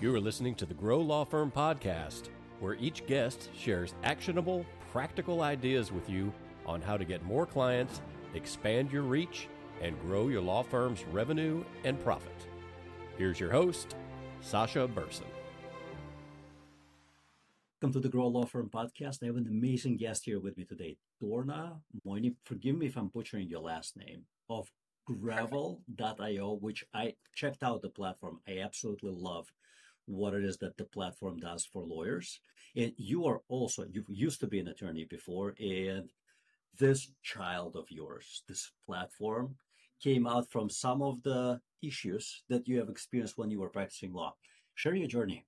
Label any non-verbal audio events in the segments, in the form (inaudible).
You are listening to the Grow Law Firm podcast, where each guest shares actionable, practical ideas with you on how to get more clients, expand your reach, and grow your law firm's revenue and profit. Here's your host, Sasha Berson. Welcome to the Grow Law Firm podcast. I have an amazing guest here with me today, Dorna Moini. Forgive me if I'm butchering your last name of Gravel.io, which I checked out the platform. I absolutely love what it is that the platform does for lawyers. And you are also, you used to be an attorney before, and this child of yours, this platform, came out from some of the issues that you have experienced when you were practicing law. Share your journey.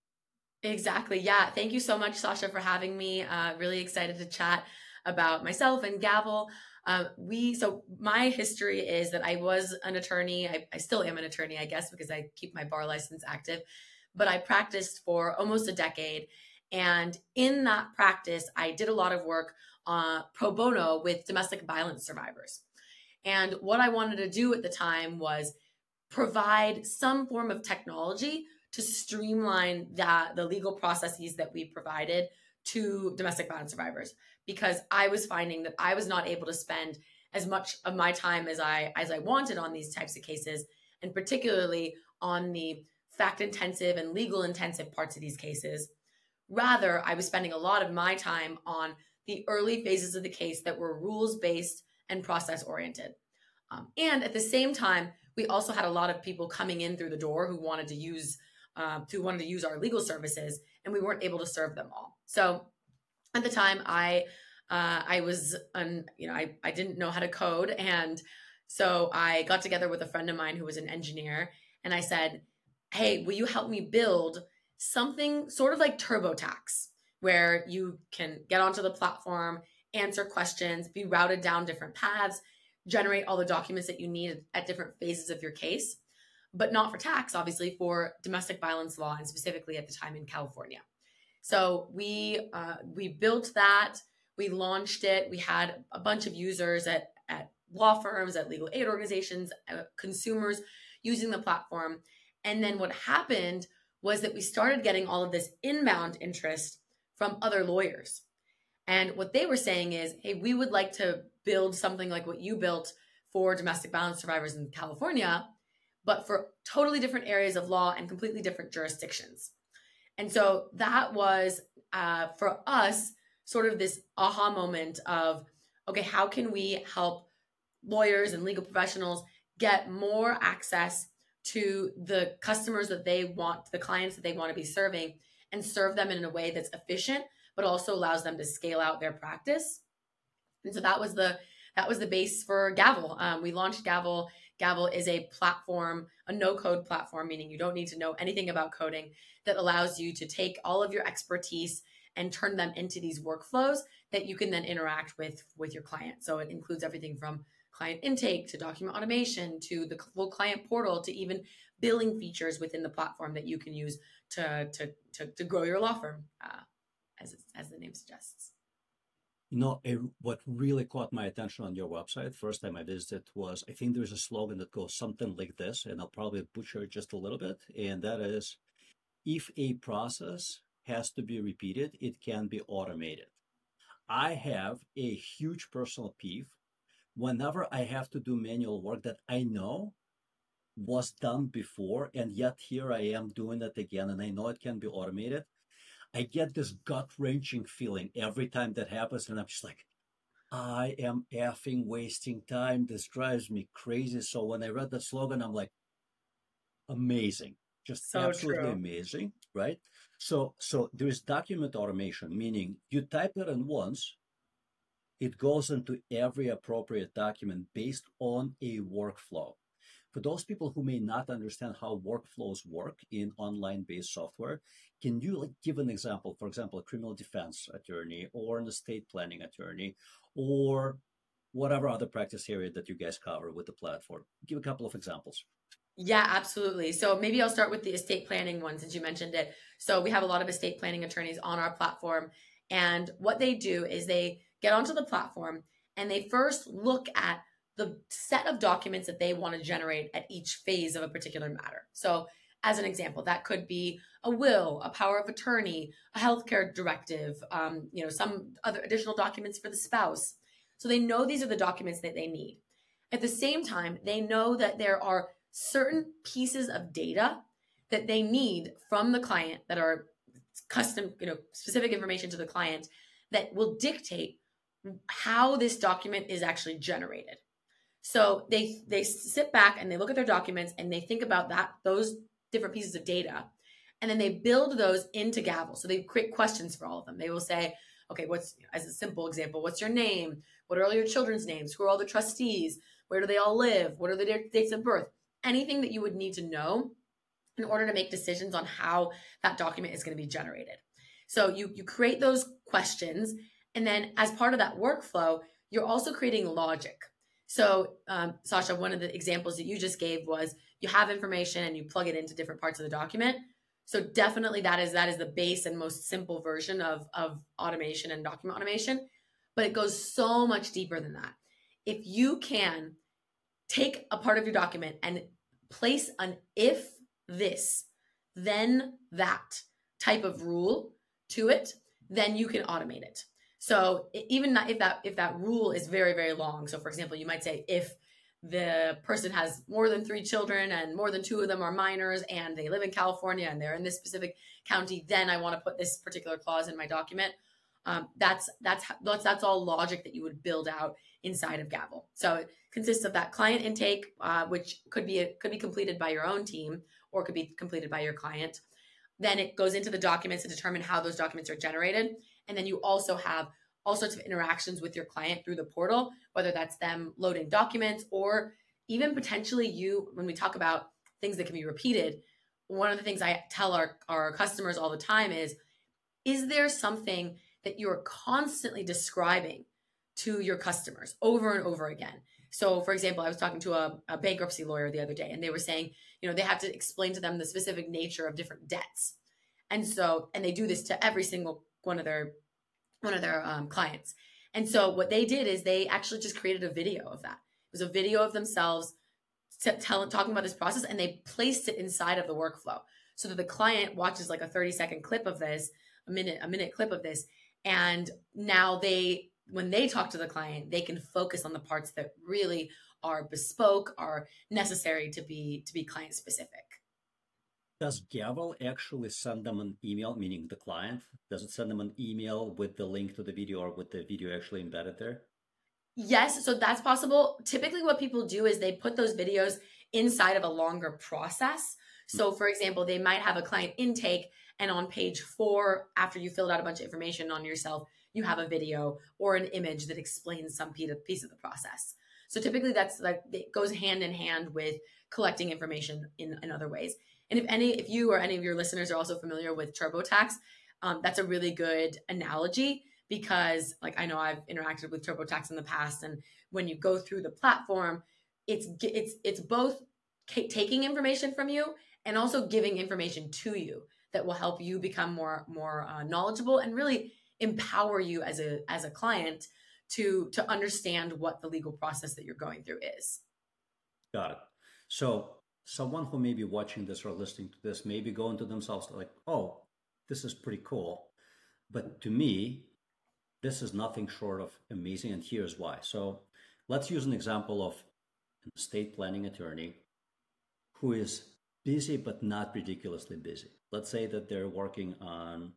Exactly. Yeah. Thank you so much, Sasha, for having me. Uh, really excited to chat about myself and Gavel. Um, we so my history is that I was an attorney. I, I still am an attorney, I guess, because I keep my bar license active. But I practiced for almost a decade, and in that practice, I did a lot of work uh, pro bono with domestic violence survivors. And what I wanted to do at the time was provide some form of technology to streamline that the legal processes that we provided to domestic violence survivors because I was finding that I was not able to spend as much of my time as I as I wanted on these types of cases and particularly on the fact intensive and legal intensive parts of these cases. Rather I was spending a lot of my time on the early phases of the case that were rules based and process oriented um, and at the same time we also had a lot of people coming in through the door who wanted to use uh, who wanted to use our legal services and we weren't able to serve them all. So at the time i uh, i was un, you know I, I didn't know how to code and so i got together with a friend of mine who was an engineer and i said hey will you help me build something sort of like turbotax where you can get onto the platform answer questions be routed down different paths generate all the documents that you need at different phases of your case but not for tax obviously for domestic violence law and specifically at the time in california so we uh, we built that, we launched it. We had a bunch of users at at law firms, at legal aid organizations, uh, consumers using the platform. And then what happened was that we started getting all of this inbound interest from other lawyers. And what they were saying is, hey, we would like to build something like what you built for domestic violence survivors in California, but for totally different areas of law and completely different jurisdictions. And so that was uh, for us sort of this aha moment of okay, how can we help lawyers and legal professionals get more access to the customers that they want, the clients that they want to be serving, and serve them in a way that's efficient, but also allows them to scale out their practice. And so that was the that was the base for Gavel. Um, we launched Gavel. Gavel is a platform, a no code platform, meaning you don't need to know anything about coding that allows you to take all of your expertise and turn them into these workflows that you can then interact with with your client. So it includes everything from client intake to document automation to the full client portal to even billing features within the platform that you can use to to to, to grow your law firm, uh, as as the name suggests. You know, what really caught my attention on your website, first time I visited, was I think there's a slogan that goes something like this, and I'll probably butcher it just a little bit, and that is if a process has to be repeated, it can be automated. I have a huge personal peeve whenever I have to do manual work that I know was done before, and yet here I am doing it again, and I know it can be automated. I get this gut wrenching feeling every time that happens, and I'm just like, I am effing wasting time. This drives me crazy. So when I read the slogan, I'm like, amazing just so absolutely true. amazing, right? So so there is document automation, meaning you type it in once, it goes into every appropriate document based on a workflow. For those people who may not understand how workflows work in online based software, can you like give an example? For example, a criminal defense attorney or an estate planning attorney or whatever other practice area that you guys cover with the platform. Give a couple of examples. Yeah, absolutely. So maybe I'll start with the estate planning one since you mentioned it. So we have a lot of estate planning attorneys on our platform. And what they do is they get onto the platform and they first look at the set of documents that they want to generate at each phase of a particular matter. So as an example, that could be a will, a power of attorney, a healthcare directive, um, you know, some other additional documents for the spouse. So they know these are the documents that they need. At the same time, they know that there are certain pieces of data that they need from the client that are custom, you know, specific information to the client that will dictate how this document is actually generated. So they they sit back and they look at their documents and they think about that those different pieces of data and then they build those into Gavel. So they create questions for all of them. They will say, okay, what's as a simple example, what's your name? What are all your children's names? Who are all the trustees? Where do they all live? What are the dates of birth? Anything that you would need to know in order to make decisions on how that document is going to be generated. So you you create those questions, and then as part of that workflow, you're also creating logic. So, um, Sasha, one of the examples that you just gave was you have information and you plug it into different parts of the document. So definitely that is that is the base and most simple version of of automation and document automation, but it goes so much deeper than that. If you can take a part of your document and place an if this, then that type of rule to it, then you can automate it. So even if that if that rule is very very long, so for example, you might say if the person has more than three children and more than two of them are minors and they live in California and they're in this specific county, then I want to put this particular clause in my document. Um, that's that's that's that's all logic that you would build out inside of Gavel. So it consists of that client intake, uh, which could be could be completed by your own team or could be completed by your client. Then it goes into the documents to determine how those documents are generated, and then you also have all sorts of interactions with your client through the portal, whether that's them loading documents or even potentially you, when we talk about things that can be repeated, one of the things I tell our, our customers all the time is Is there something that you're constantly describing to your customers over and over again? So, for example, I was talking to a, a bankruptcy lawyer the other day, and they were saying, you know, they have to explain to them the specific nature of different debts. And so, and they do this to every single one of their one of their um, clients. And so what they did is they actually just created a video of that. It was a video of themselves tell, talking about this process and they placed it inside of the workflow so that the client watches like a 30 second clip of this, a minute, a minute clip of this. And now they, when they talk to the client, they can focus on the parts that really are bespoke, are necessary to be, to be client specific. Does Gavel actually send them an email, meaning the client? Does it send them an email with the link to the video or with the video actually embedded there? Yes, so that's possible. Typically, what people do is they put those videos inside of a longer process. Hmm. So, for example, they might have a client intake, and on page four, after you filled out a bunch of information on yourself, you have a video or an image that explains some piece of the process. So, typically, that's like it goes hand in hand with collecting information in, in other ways. And if any, if you or any of your listeners are also familiar with TurboTax, um, that's a really good analogy because, like, I know I've interacted with TurboTax in the past, and when you go through the platform, it's it's it's both taking information from you and also giving information to you that will help you become more more uh, knowledgeable and really empower you as a as a client to to understand what the legal process that you're going through is. Got it. So someone who may be watching this or listening to this may be going to themselves like, oh, this is pretty cool. But to me, this is nothing short of amazing. And here's why. So let's use an example of an estate planning attorney who is busy but not ridiculously busy. Let's say that they're working on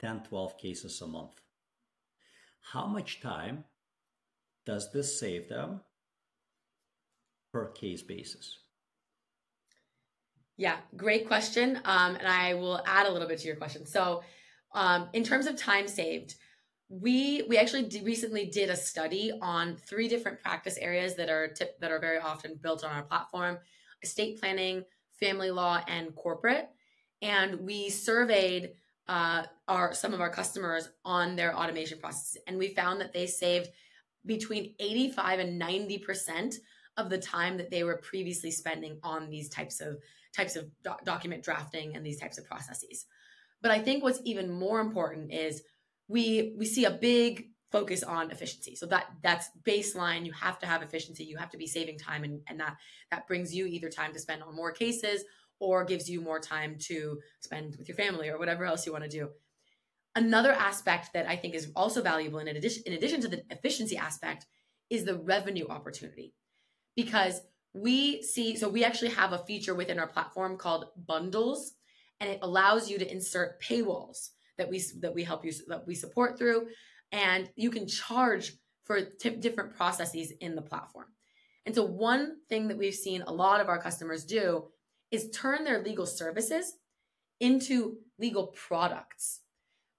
10, 12 cases a month. How much time does this save them per case basis? Yeah, great question. Um, and I will add a little bit to your question. So, um, in terms of time saved, we we actually recently did a study on three different practice areas that are that are very often built on our platform: estate planning, family law, and corporate. And we surveyed uh, our some of our customers on their automation processes, and we found that they saved between 85 and 90 percent of the time that they were previously spending on these types of types of document drafting and these types of processes. But I think what's even more important is we we see a big focus on efficiency. So that that's baseline. You have to have efficiency. You have to be saving time and, and that that brings you either time to spend on more cases or gives you more time to spend with your family or whatever else you want to do. Another aspect that I think is also valuable in addition, in addition to the efficiency aspect is the revenue opportunity. Because we see, so we actually have a feature within our platform called bundles, and it allows you to insert paywalls that we that we help you that we support through, and you can charge for t- different processes in the platform. And so, one thing that we've seen a lot of our customers do is turn their legal services into legal products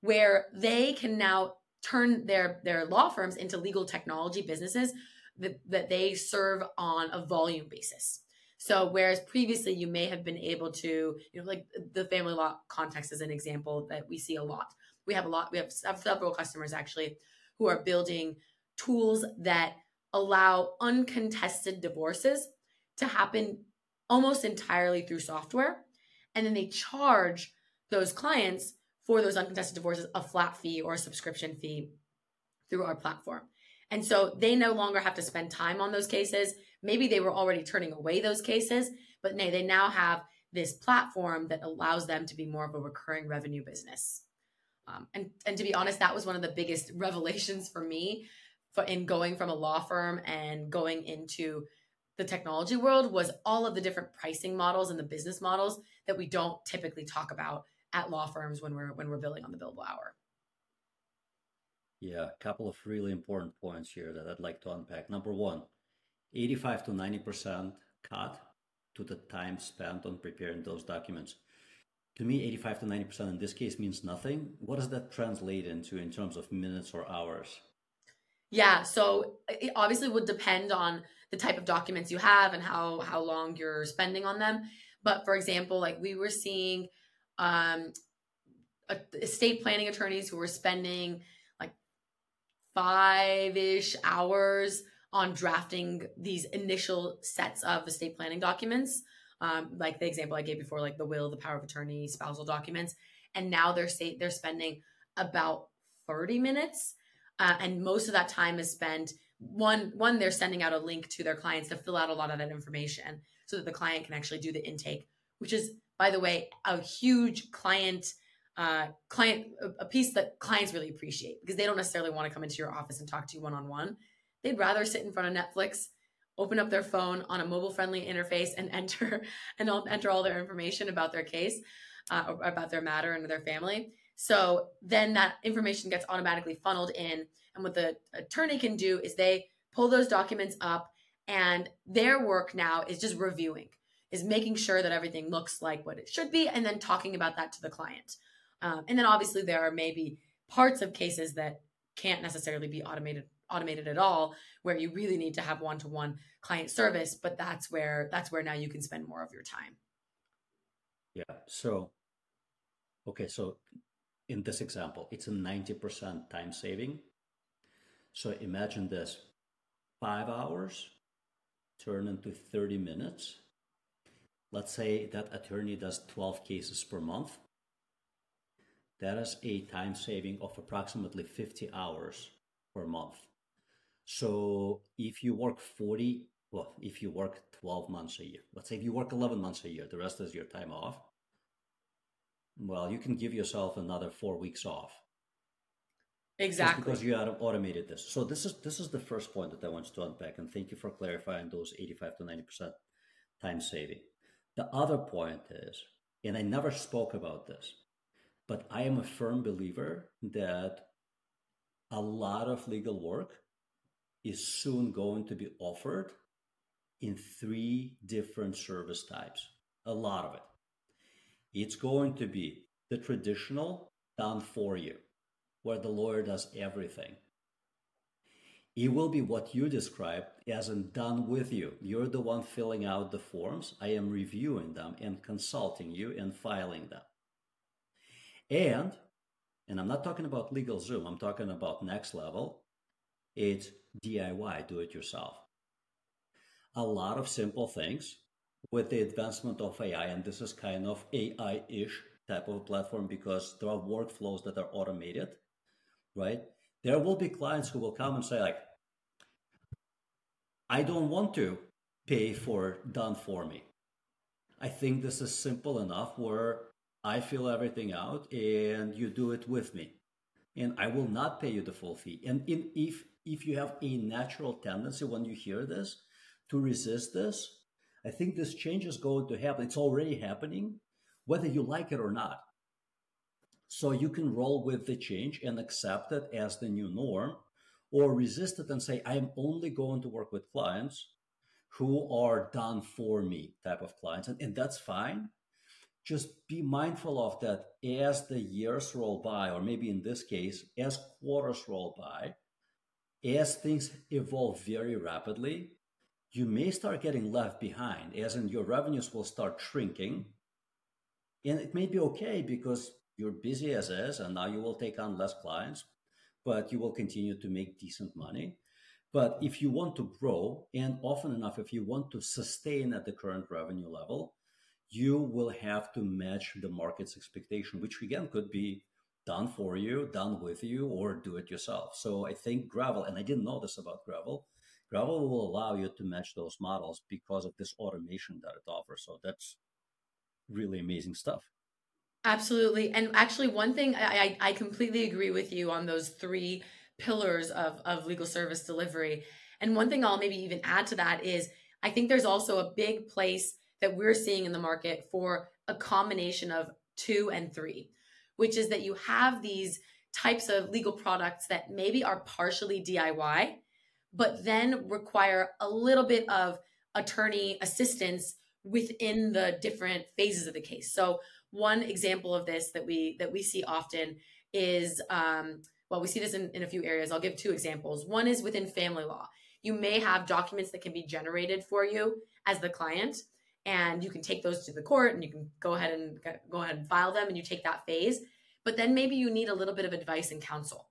where they can now turn their, their law firms into legal technology businesses that, that they serve on a volume basis. So whereas previously you may have been able to, you know, like the family law context is an example that we see a lot. We have a lot, we have several customers actually who are building tools that allow uncontested divorces to happen almost entirely through software. And then they charge those clients for those uncontested divorces a flat fee or a subscription fee through our platform. And so they no longer have to spend time on those cases. Maybe they were already turning away those cases, but nay, they now have this platform that allows them to be more of a recurring revenue business. Um, and, and to be honest, that was one of the biggest (laughs) revelations for me for in going from a law firm and going into the technology world was all of the different pricing models and the business models that we don't typically talk about at law firms when we're when we're billing on the billable hour. Yeah, a couple of really important points here that I'd like to unpack. Number one, 85 to 90% cut to the time spent on preparing those documents. To me, 85 to 90% in this case means nothing. What does that translate into in terms of minutes or hours? Yeah, so it obviously would depend on the type of documents you have and how how long you're spending on them. But for example, like we were seeing um, estate planning attorneys who were spending five ish hours on drafting these initial sets of estate planning documents. Um, like the example I gave before, like the will, the power of attorney, spousal documents, and now they're say they're spending about 30 minutes, uh, and most of that time is spent one one they're sending out a link to their clients to fill out a lot of that information so that the client can actually do the intake, which is by the way, a huge client uh, client a piece that clients really appreciate because they don't necessarily want to come into your office and talk to you one on one. They'd rather sit in front of Netflix, open up their phone on a mobile friendly interface, and (laughs) enter and enter all their information about their case, uh, about their matter and their family. So then that information gets automatically funneled in, and what the attorney can do is they pull those documents up, and their work now is just reviewing is making sure that everything looks like what it should be and then talking about that to the client. Um, and then obviously there are maybe parts of cases that can't necessarily be automated automated at all where you really need to have one-to-one client service but that's where that's where now you can spend more of your time. Yeah so okay so in this example it's a 90% time saving. So imagine this five hours turn into 30 minutes. Let's say that attorney does 12 cases per month. That is a time saving of approximately 50 hours per month. So if you work 40, well, if you work 12 months a year, let's say if you work 11 months a year, the rest is your time off. Well, you can give yourself another four weeks off. Exactly. Just because you automated this. So this is this is the first point that I want to unpack, and thank you for clarifying those 85 to 90 percent time saving. The other point is, and I never spoke about this, but I am a firm believer that a lot of legal work is soon going to be offered in three different service types. A lot of it. It's going to be the traditional done for you, where the lawyer does everything. It will be what you described as in done with you. You're the one filling out the forms. I am reviewing them and consulting you and filing them. And, and I'm not talking about LegalZoom, I'm talking about next level. It's DIY, do it yourself. A lot of simple things with the advancement of AI, and this is kind of AI ish type of platform because there are workflows that are automated, right? there will be clients who will come and say like i don't want to pay for done for me I think this is simple enough where I fill everything out and you do it with me. And I will not pay you the full fee. And in, if if you have a natural tendency when you hear this to resist this, I think this change is going to happen. It's already happening, whether you like it or not. So you can roll with the change and accept it as the new norm, or resist it and say, I am only going to work with clients who are done for me type of clients. And, and that's fine. Just be mindful of that as the years roll by, or maybe in this case, as quarters roll by, as things evolve very rapidly, you may start getting left behind, as in your revenues will start shrinking. And it may be okay because you're busy as is, and now you will take on less clients, but you will continue to make decent money. But if you want to grow, and often enough, if you want to sustain at the current revenue level, you will have to match the market's expectation, which again could be done for you, done with you, or do it yourself. So I think Gravel, and I didn't know this about Gravel, Gravel will allow you to match those models because of this automation that it offers. So that's really amazing stuff. Absolutely. And actually, one thing I, I completely agree with you on those three pillars of, of legal service delivery. And one thing I'll maybe even add to that is I think there's also a big place that we're seeing in the market for a combination of two and three, which is that you have these types of legal products that maybe are partially DIY, but then require a little bit of attorney assistance within the different phases of the case. So one example of this that we that we see often is um, well, we see this in, in a few areas. I'll give two examples. One is within family law. You may have documents that can be generated for you as the client, and you can take those to the court and you can go ahead and go ahead and file them and you take that phase. But then maybe you need a little bit of advice and counsel.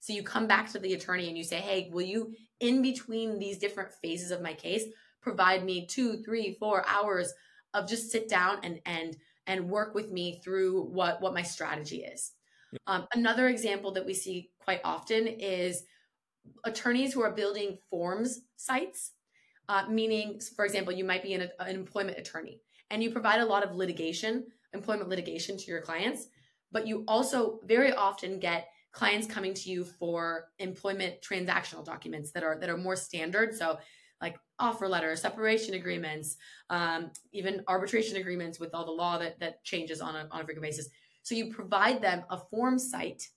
So you come back to the attorney and you say, hey, will you, in between these different phases of my case, provide me two, three, four hours of just sit down and and and work with me through what what my strategy is. Um, another example that we see quite often is attorneys who are building forms sites, uh, meaning, for example, you might be an, an employment attorney and you provide a lot of litigation, employment litigation to your clients, but you also very often get clients coming to you for employment transactional documents that are that are more standard. So like offer letters, separation agreements, um, even arbitration agreements with all the law that that changes on a, on a frequent basis. So you provide them a form site.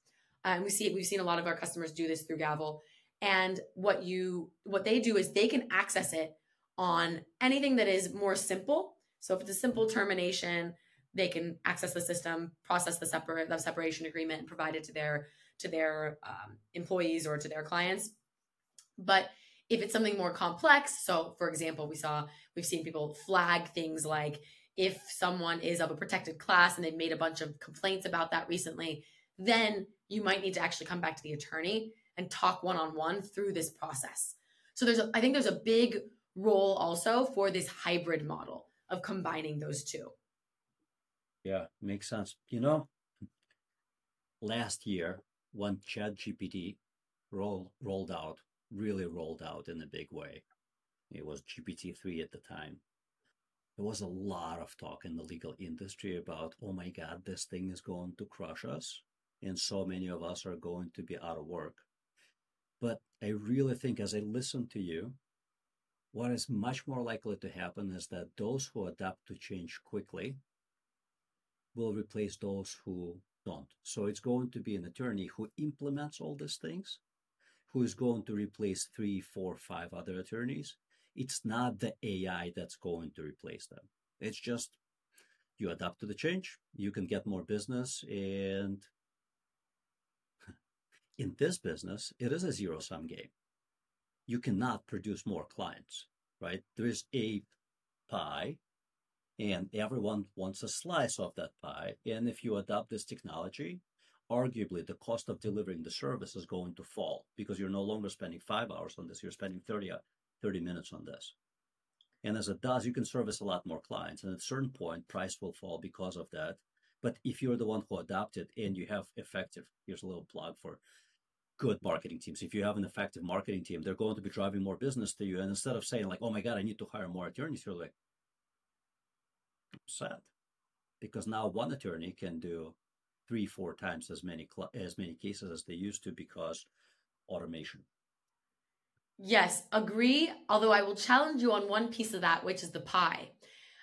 And we see we've seen a lot of our customers do this through Gavel. And what you what they do is they can access it on anything that is more simple. So if it's a simple termination, they can access the system, process the separate the separation agreement, and provide it to their to their um, employees or to their clients. But if it's something more complex, so for example, we saw we've seen people flag things like if someone is of a protected class and they've made a bunch of complaints about that recently, then you might need to actually come back to the attorney and talk one on one through this process. So there's a, I think there's a big role also for this hybrid model of combining those two. Yeah, makes sense. You know, last year when ChatGPT roll, rolled out, really rolled out in a big way, it was GPT-3 at the time there was a lot of talk in the legal industry about, oh my God, this thing is going to crush us. And so many of us are going to be out of work. But I really think as I listen to you, what is much more likely to happen is that those who adapt to change quickly will replace those who don't. So it's going to be an attorney who implements all these things, who is going to replace three, four, five other attorneys, it's not the AI that's going to replace them. It's just you adapt to the change, you can get more business. And in this business, it is a zero sum game. You cannot produce more clients, right? There is a pie and everyone wants a slice of that pie. And if you adopt this technology, arguably the cost of delivering the service is going to fall because you're no longer spending five hours on this, you're spending 30, 30 minutes on this. And as it does, you can service a lot more clients. And at a certain point, price will fall because of that. But if you're the one who adopted and you have effective, here's a little plug for good marketing teams. If you have an effective marketing team, they're going to be driving more business to you. And instead of saying like, oh my God, I need to hire more attorneys, you're like, sad because now one attorney can do three, four times as many as many cases as they used to because automation. Yes, agree. Although I will challenge you on one piece of that, which is the pie.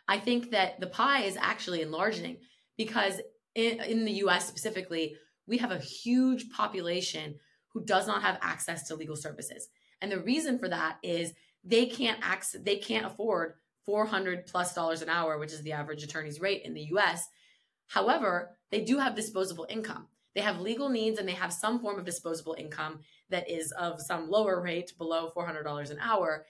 I think that the pie is actually enlarging because in, in the US specifically, we have a huge population who does not have access to legal services. And the reason for that is they can't access, they can't afford 400 plus dollars an hour, which is the average attorney's rate in the US. However, they do have disposable income. They have legal needs and they have some form of disposable income that is of some lower rate below $400 an hour.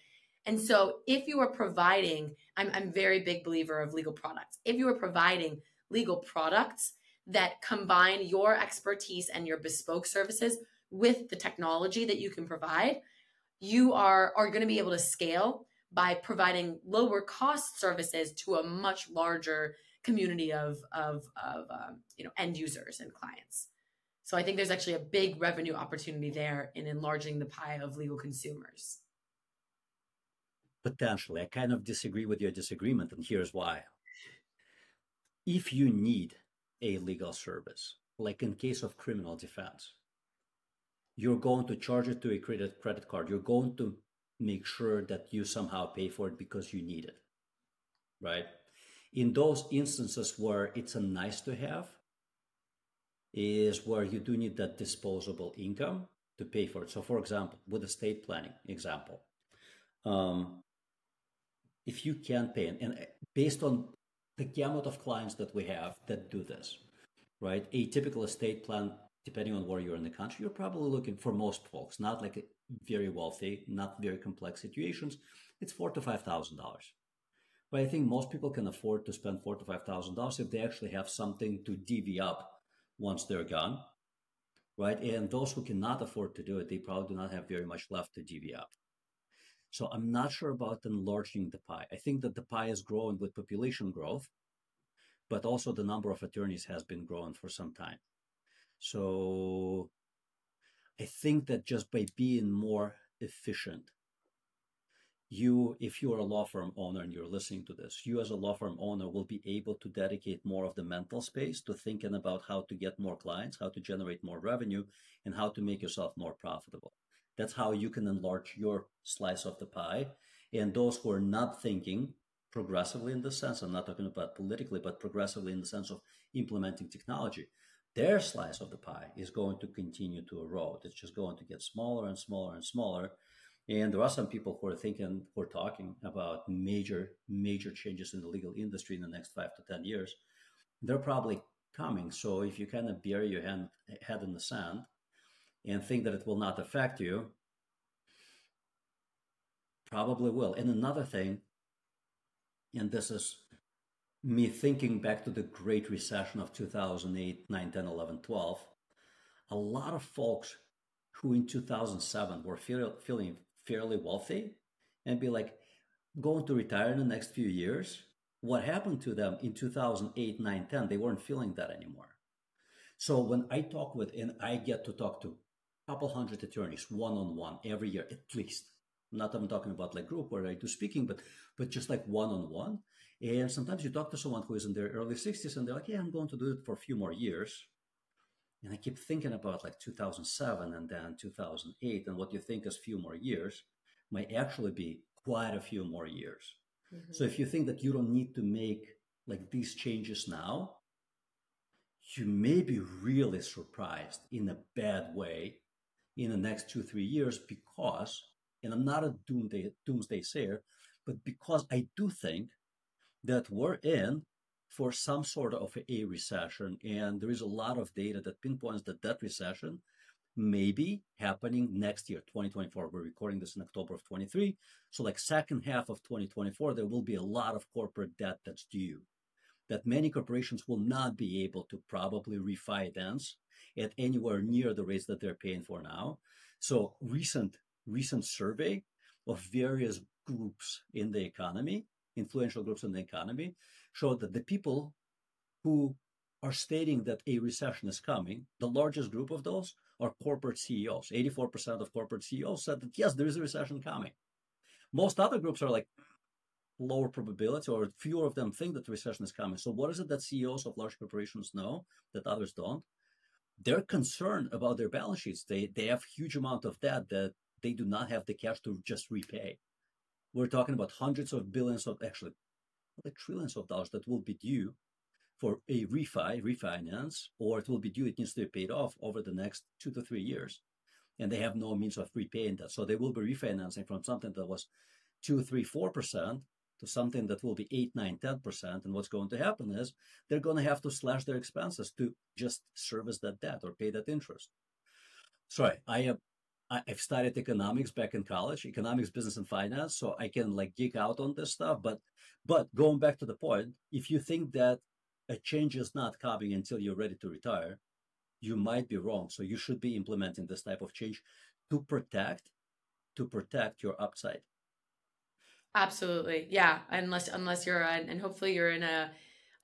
And so if you are providing, I'm, I'm very big believer of legal products. If you are providing legal products that combine your expertise and your bespoke services with the technology that you can provide, you are, are going to be able to scale by providing lower cost services to a much larger community of, of, of um, you know, end users and clients. So I think there's actually a big revenue opportunity there in enlarging the pie of legal consumers. Potentially. I kind of disagree with your disagreement, and here's why. If you need a legal service, like in case of criminal defense, you're going to charge it to a credit credit card. You're going to make sure that you somehow pay for it because you need it. Right? In those instances where it's a nice to have, is where you do need that disposable income to pay for it. So, for example, with estate planning example, um, if you can pay, and based on the gamut of clients that we have that do this, right? A typical estate plan, depending on where you're in the country, you're probably looking for most folks, not like very wealthy, not very complex situations. It's four to five thousand dollars. But I think most people can afford to spend four to five thousand dollars if they actually have something to divvy up once they're gone, right? And those who cannot afford to do it, they probably do not have very much left to divvy up. So I'm not sure about enlarging the pie. I think that the pie is growing with population growth, but also the number of attorneys has been growing for some time. So I think that just by being more efficient you, if you are a law firm owner and you're listening to this, you as a law firm owner will be able to dedicate more of the mental space to thinking about how to get more clients, how to generate more revenue, and how to make yourself more profitable. That's how you can enlarge your slice of the pie. And those who are not thinking progressively in the sense, I'm not talking about politically, but progressively in the sense of implementing technology, their slice of the pie is going to continue to erode. It's just going to get smaller and smaller and smaller and there are some people who are thinking, who are talking about major, major changes in the legal industry in the next five to 10 years. They're probably coming. So if you kind of bury your hand, head in the sand and think that it will not affect you, probably will. And another thing, and this is me thinking back to the Great Recession of 2008, 9, 10, 11, 12, a lot of folks who in 2007 were feel, feeling fairly wealthy and be like going to retire in the next few years what happened to them in 2008 9 10 they weren't feeling that anymore so when i talk with and i get to talk to couple hundred attorneys one-on-one every year at least not i'm talking about like group where i do speaking but but just like one-on-one and sometimes you talk to someone who is in their early 60s and they're like yeah i'm going to do it for a few more years and I keep thinking about like 2007 and then 2008, and what you think is few more years might actually be quite a few more years. Mm-hmm. So if you think that you don't need to make like these changes now, you may be really surprised in a bad way in the next two, three years because, and I'm not a doomsday, doomsday sayer, but because I do think that we're in for some sort of a recession. And there is a lot of data that pinpoints that that recession may be happening next year, 2024. We're recording this in October of 23. So like second half of 2024, there will be a lot of corporate debt that's due that many corporations will not be able to probably refinance at anywhere near the rates that they're paying for now. So recent recent survey of various groups in the economy, influential groups in the economy, showed that the people who are stating that a recession is coming, the largest group of those are corporate CEOs. 84% of corporate CEOs said that yes, there is a recession coming. Most other groups are like, lower probability or fewer of them think that the recession is coming. So what is it that CEOs of large corporations know that others don't? They're concerned about their balance sheets. They they have huge amount of debt that they do not have the cash to just repay. We're talking about hundreds of billions of actually like trillions of dollars that will be due for a refi, refinance, or it will be due, it needs to be paid off over the next two to three years. And they have no means of repaying that. So they will be refinancing from something that was two, three, four percent to something that will be 8, 9, 10%. And what's going to happen is they're going to have to slash their expenses to just service that debt or pay that interest. Sorry, I have I've studied economics back in college, economics, business, and finance, so I can like geek out on this stuff. But but going back to the point, if you think that a change is not coming until you're ready to retire, you might be wrong. So you should be implementing this type of change to protect to protect your upside. Absolutely, yeah. Unless unless you're in, and hopefully you're in a,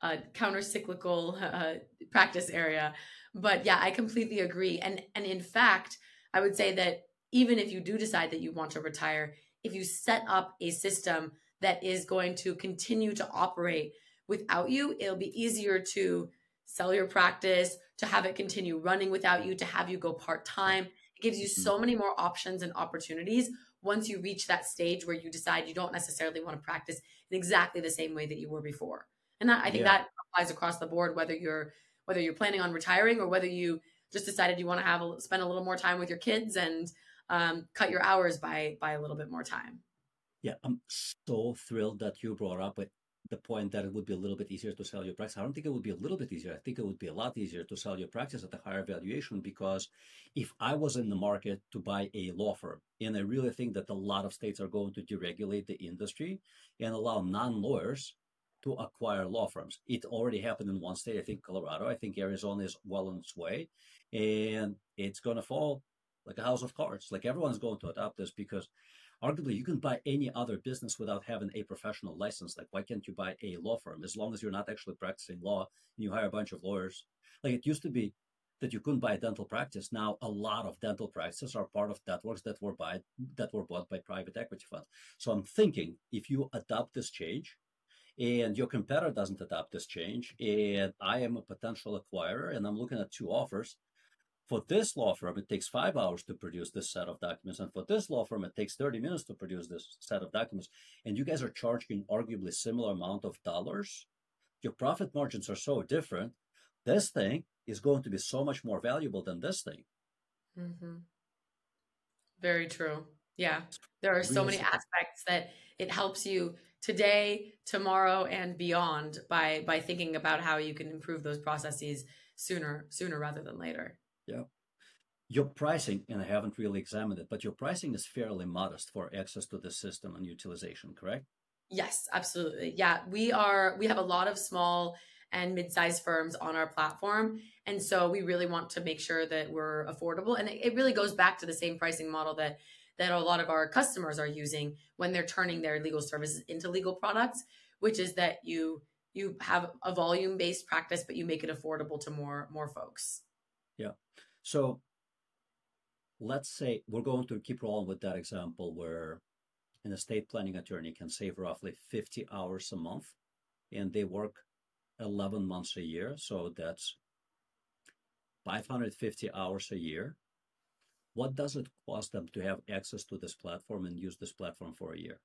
a counter cyclical (laughs) uh, practice area. But yeah, I completely agree. And and in fact, I would say that even if you do decide that you want to retire, if you set up a system that is going to continue to operate without you, it'll be easier to sell your practice, to have it continue running without you, to have you go part time. It gives you so mm-hmm. many more options and opportunities once you reach that stage where you decide you don't necessarily want to practice in exactly the same way that you were before. And that, I think yeah. that applies across the board, whether you're whether you're planning on retiring or whether you just decided you want to have a, spend a little more time with your kids and um, cut your hours by by a little bit more time. Yeah, I'm so thrilled that you brought up it the point that it would be a little bit easier to sell your practice. I don't think it would be a little bit easier. I think it would be a lot easier to sell your practice at a higher valuation because if I was in the market to buy a law firm, and I really think that a lot of states are going to deregulate the industry and allow non-lawyers to acquire law firms. It already happened in one state, I think Colorado. I think Arizona is well on its way, and it's going to fall like a house of cards. Like everyone's going to adopt this because arguably you can buy any other business without having a professional license. Like, why can't you buy a law firm as long as you're not actually practicing law and you hire a bunch of lawyers? Like it used to be that you couldn't buy a dental practice. Now a lot of dental practices are part of networks that were buy that were bought by private equity funds. So I'm thinking if you adopt this change and your competitor doesn't adopt this change, and I am a potential acquirer and I'm looking at two offers, for this law firm, it takes five hours to produce this set of documents. And for this law firm, it takes 30 minutes to produce this set of documents. And you guys are charging arguably similar amount of dollars. Your profit margins are so different. This thing is going to be so much more valuable than this thing. Mm-hmm. Very true. Yeah. There are so many aspects that it helps you today, tomorrow, and beyond by by thinking about how you can improve those processes sooner, sooner rather than later. Yeah. Your pricing, and I haven't really examined it, but your pricing is fairly modest for access to the system and utilization, correct? Yes, absolutely. Yeah, we are. We have a lot of small and mid-sized firms on our platform, and so we really want to make sure that we're affordable. And it really goes back to the same pricing model that that a lot of our customers are using when they're turning their legal services into legal products, which is that you you have a volume-based practice, but you make it affordable to more more folks. Yeah. So let's say we're going to keep rolling with that example where an estate planning attorney can save roughly 50 hours a month and they work 11 months a year. So that's 550 hours a year. What does it cost them to have access to this platform and use this platform for a year?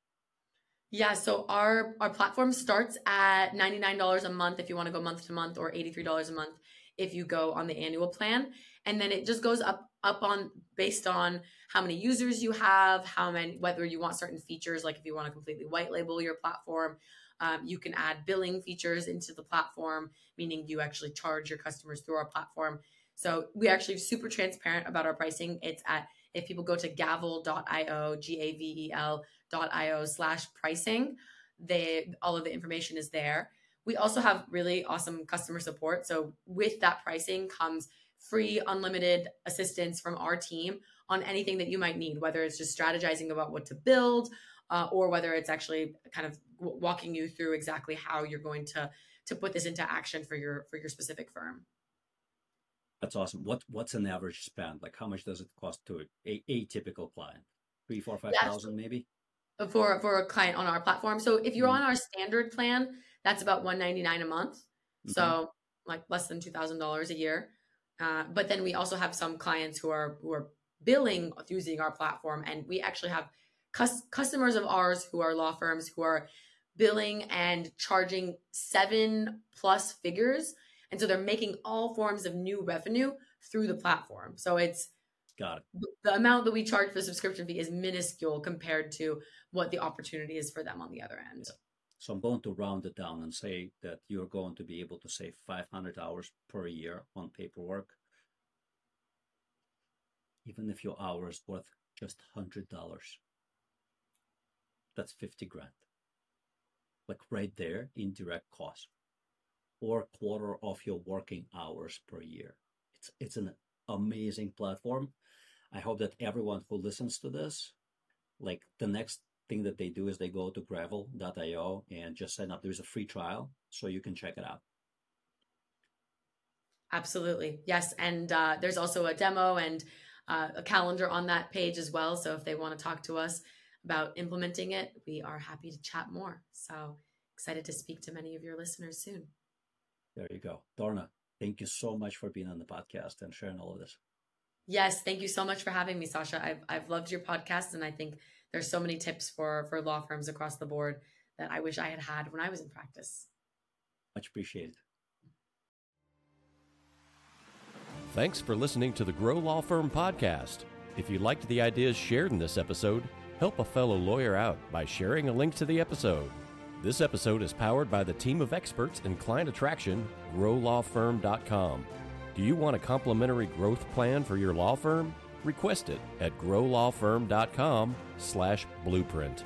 Yeah, so our our platform starts at $99 a month if you want to go month to month or $83 a month if you go on the annual plan. And then it just goes up up on based on how many users you have how many whether you want certain features like if you want to completely white label your platform um, you can add billing features into the platform meaning you actually charge your customers through our platform. So we actually super transparent about our pricing. It's at if people go to gavel.io g-a-v-e-l.io slash pricing they all of the information is there we also have really awesome customer support. So with that pricing comes free unlimited assistance from our team on anything that you might need, whether it's just strategizing about what to build uh, or whether it's actually kind of walking you through exactly how you're going to to put this into action for your for your specific firm. That's awesome. What what's an average spend? Like how much does it cost to a, a typical client? Three, four, five thousand, maybe. for for a client on our platform. So if you're Mhm. on our standard plan, that's about 199 a month. Mm-hmm. So like less than $2,000 a year. Uh, but then we also have some clients who are who are billing using our platform, and we actually have cus- customers of ours who are law firms who are billing and charging seven plus figures, and so they're making all forms of new revenue through the platform. So it's got it. the amount that we charge for subscription fee is minuscule compared to what the opportunity is for them on the other end. Yeah. So I'm going to round it down and say that you're going to be able to save 500 hours per year on paperwork, even if your hour is worth just hundred dollars. That's 50 grand. Like right there in direct cost, or quarter of your working hours per year. It's it's an amazing platform. I hope that everyone who listens to this, like the next thing that they do is they go to gavel.io and just sign up. There's a free trial, so you can check it out. Absolutely. Yes. And uh, there's also a demo and uh, a calendar on that page as well. So if they want to talk to us about implementing it, we are happy to chat more. So excited to speak to many of your listeners soon. There you go. Dorna, thank you so much for being on the podcast and sharing all of this. Yes, thank you so much for having me, Sasha. I've I've loved your podcast, and I think there's so many tips for for law firms across the board that I wish I had had when I was in practice. Much appreciated. Thanks for listening to the Grow Law Firm podcast. If you liked the ideas shared in this episode, help a fellow lawyer out by sharing a link to the episode. This episode is powered by the team of experts in client attraction, growlawfirm.com. Do you want a complimentary growth plan for your law firm? Request it at growlawfirm.com slash blueprint.